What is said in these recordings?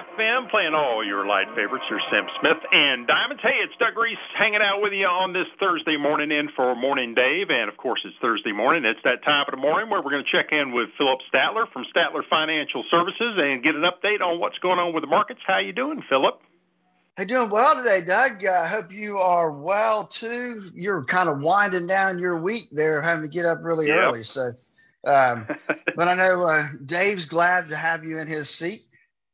FM, playing all your light favorites. There's Sam Smith and Diamonds. Hey, it's Doug Reese hanging out with you on this Thursday morning in for Morning Dave. And of course, it's Thursday morning. It's that time of the morning where we're going to check in with Phillip Statler from Statler Financial Services and get an update on what's going on with the markets. How you doing, Phillip? Hey, doing well today, Doug. I hope you are well too. You're kind of winding down your week there, having to get up really yep. early. So, um, but I know uh, Dave's glad to have you in his seat.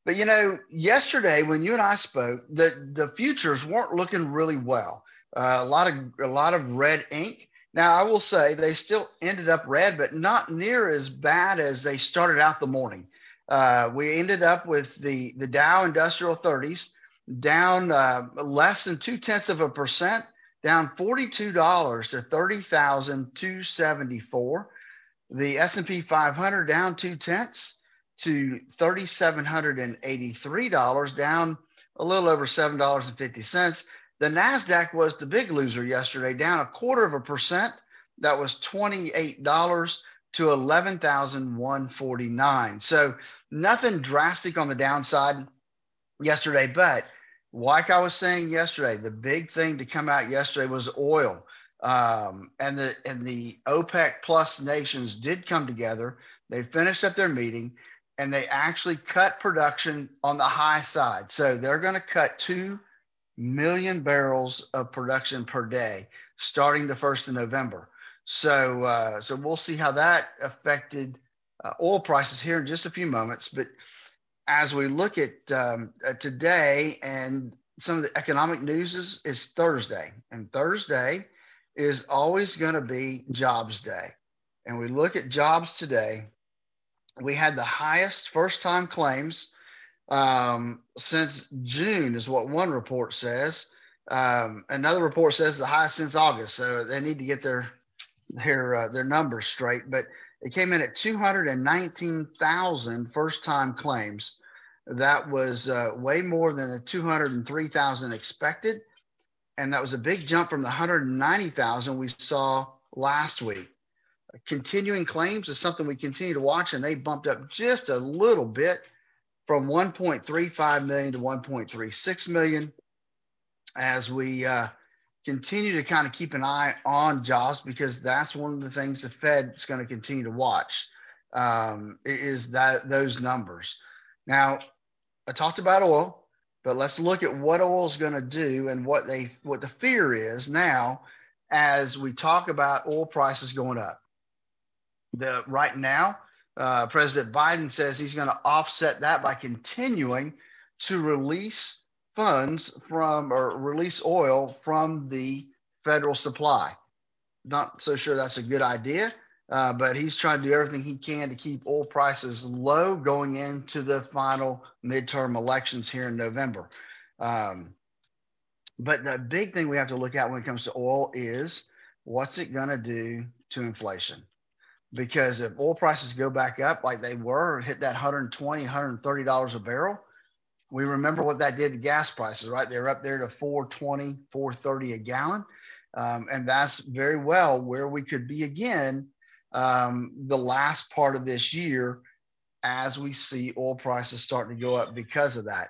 But you know, yesterday when you and I spoke, the the futures weren't looking really well. Uh, a lot of a lot of red ink. Now I will say they still ended up red, but not near as bad as they started out the morning. Uh, we ended up with the the Dow Industrial 30s down uh, less than two tenths of a percent, down forty two dollars to thirty thousand two seventy four. The S and P 500 down two tenths to $3,783, down a little over $7.50. The NASDAQ was the big loser yesterday, down a quarter of a percent. That was $28 to 11,149. So nothing drastic on the downside yesterday, but like I was saying yesterday, the big thing to come out yesterday was oil. Um, and the and the OPEC plus nations did come together. They finished up their meeting and they actually cut production on the high side. So they're going to cut 2 million barrels of production per day starting the 1st of November. So, uh, so we'll see how that affected uh, oil prices here in just a few moments. But as we look at um, uh, today and some of the economic news is, is Thursday, and Thursday is always going to be jobs day. And we look at jobs today we had the highest first time claims um, since June, is what one report says. Um, another report says the highest since August. So they need to get their their uh, their numbers straight. But it came in at 219,000 first time claims. That was uh, way more than the 203,000 expected. And that was a big jump from the 190,000 we saw last week continuing claims is something we continue to watch, and they bumped up just a little bit from 1.35 million to 1.36 million as we uh, continue to kind of keep an eye on jobs because that's one of the things the Fed is going to continue to watch um, is that those numbers. Now, I talked about oil, but let's look at what oil is going to do and what they what the fear is now as we talk about oil prices going up the right now, uh, President Biden says he's going to offset that by continuing to release funds from or release oil from the federal supply. Not so sure that's a good idea, uh, but he's trying to do everything he can to keep oil prices low going into the final midterm elections here in November. Um, but the big thing we have to look at when it comes to oil is what's it going to do to inflation? Because if oil prices go back up like they were, hit that 120, 130 dollars a barrel, we remember what that did to gas prices, right? They're up there to 420, 430 a gallon. Um, and that's very well where we could be again um, the last part of this year as we see oil prices starting to go up because of that.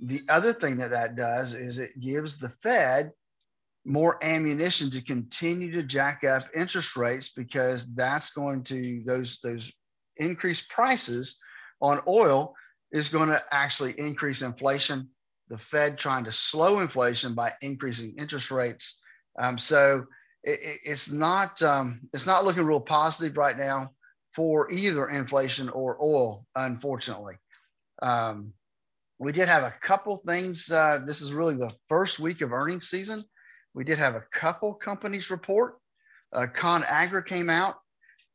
The other thing that that does is it gives the Fed more ammunition to continue to jack up interest rates because that's going to those those increased prices on oil is going to actually increase inflation the fed trying to slow inflation by increasing interest rates. Um, so it, it's not um, it's not looking real positive right now for either inflation or oil unfortunately. Um, we did have a couple things uh, this is really the first week of earnings season we did have a couple companies report. Uh, ConAgra came out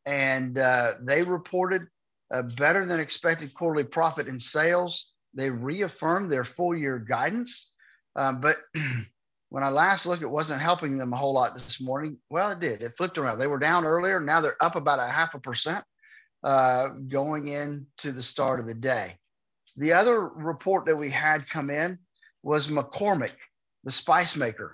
and uh, they reported a better than expected quarterly profit in sales. They reaffirmed their full year guidance. Um, but when I last looked, it wasn't helping them a whole lot this morning. Well, it did. It flipped around. They were down earlier. Now they're up about a half a percent uh, going into the start of the day. The other report that we had come in was McCormick, the spice maker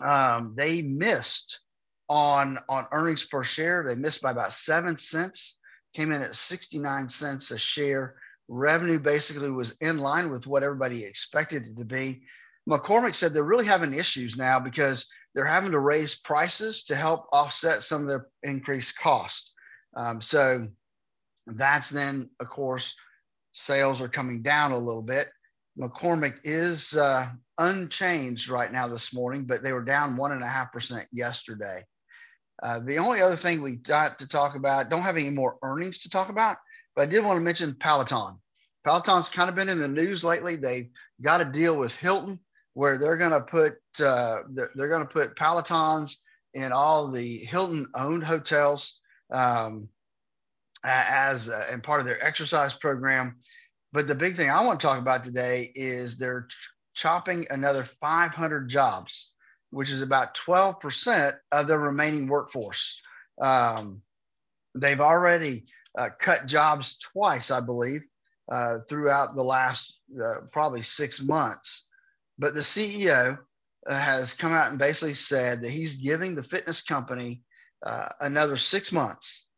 um, they missed on on earnings per share. They missed by about seven cents. Came in at 69 cents a share Revenue basically was in line with what everybody expected it to be. McCormick said they're really having issues now because they're having to raise prices to help offset some of the increased cost. Um, so that's then, of course, sales are coming down a little bit. McCormick is uh, unchanged right now this morning, but they were down one and a half percent yesterday. Uh, the only other thing we got to talk about, don't have any more earnings to talk about, but I did want to mention Peloton. Peloton's kind of been in the news lately. They've got a deal with Hilton where they're going to put uh, they're going to put Pelotons in all the Hilton owned hotels um, as uh, and part of their exercise program. But the big thing I want to talk about today is they're chopping another 500 jobs, which is about 12% of the remaining workforce. Um, they've already uh, cut jobs twice, I believe, uh, throughout the last uh, probably six months. But the CEO uh, has come out and basically said that he's giving the fitness company uh, another six months.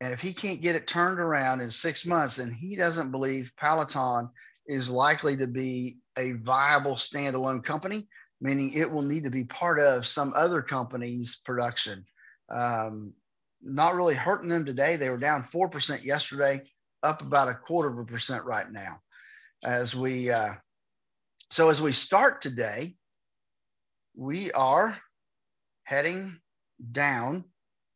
And if he can't get it turned around in six months, then he doesn't believe Peloton is likely to be a viable standalone company, meaning it will need to be part of some other company's production. Um, not really hurting them today. They were down 4% yesterday, up about a quarter of a percent right now. As we, uh, so as we start today, we are heading down,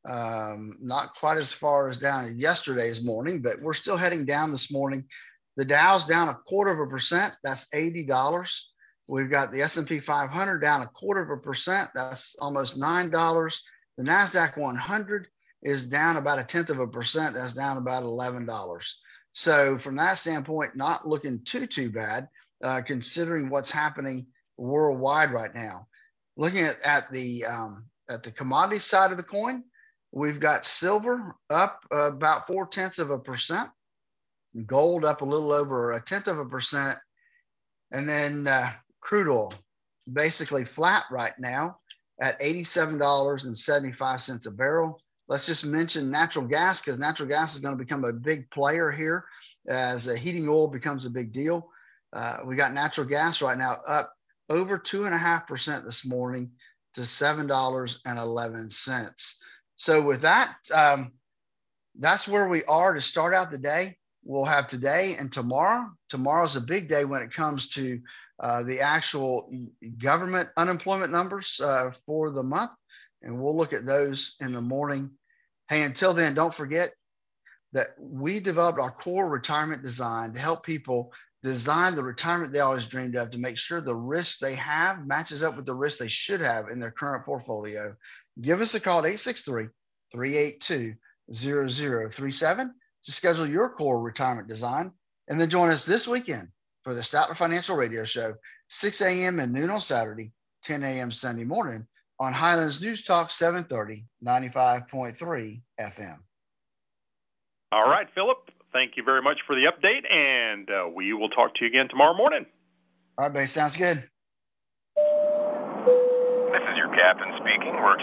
um, not quite as far as down yesterday's morning, but we're still heading down this morning. The Dow's down a quarter of a percent. That's eighty dollars. We've got the S&P 500 down a quarter of a percent. That's almost nine dollars. The Nasdaq 100 is down about a tenth of a percent. That's down about eleven dollars. So from that standpoint, not looking too too bad, uh, considering what's happening worldwide right now looking at, at the um, at the commodity side of the coin, we've got silver up about four tenths of a percent, gold up a little over a tenth of a percent, and then uh, crude oil basically flat right now at $87.75 a barrel. Let's just mention natural gas because natural gas is going to become a big player here as heating oil becomes a big deal. Uh, we got natural gas right now up over two and a half percent this morning to seven dollars and eleven cents. So with that, um, that's where we are to start out the day. We'll have today and tomorrow. Tomorrow's a big day when it comes to uh, the actual government unemployment numbers uh, for the month, and we'll look at those in the morning. Hey, until then, don't forget that we developed our core retirement design to help people design the retirement they always dreamed of to make sure the risk they have matches up with the risk they should have in their current portfolio. Give us a call at 863 382 0037 to schedule your core retirement design. And then join us this weekend for the Statler Financial Radio Show, 6 a.m. and noon on Saturday, 10 a.m. Sunday morning on Highlands News Talk 730, 95.3 FM. All right, Phillip, thank you very much for the update, and uh, we will talk to you again tomorrow morning. All right, buddy. Sounds good. This is your captain speaking. We're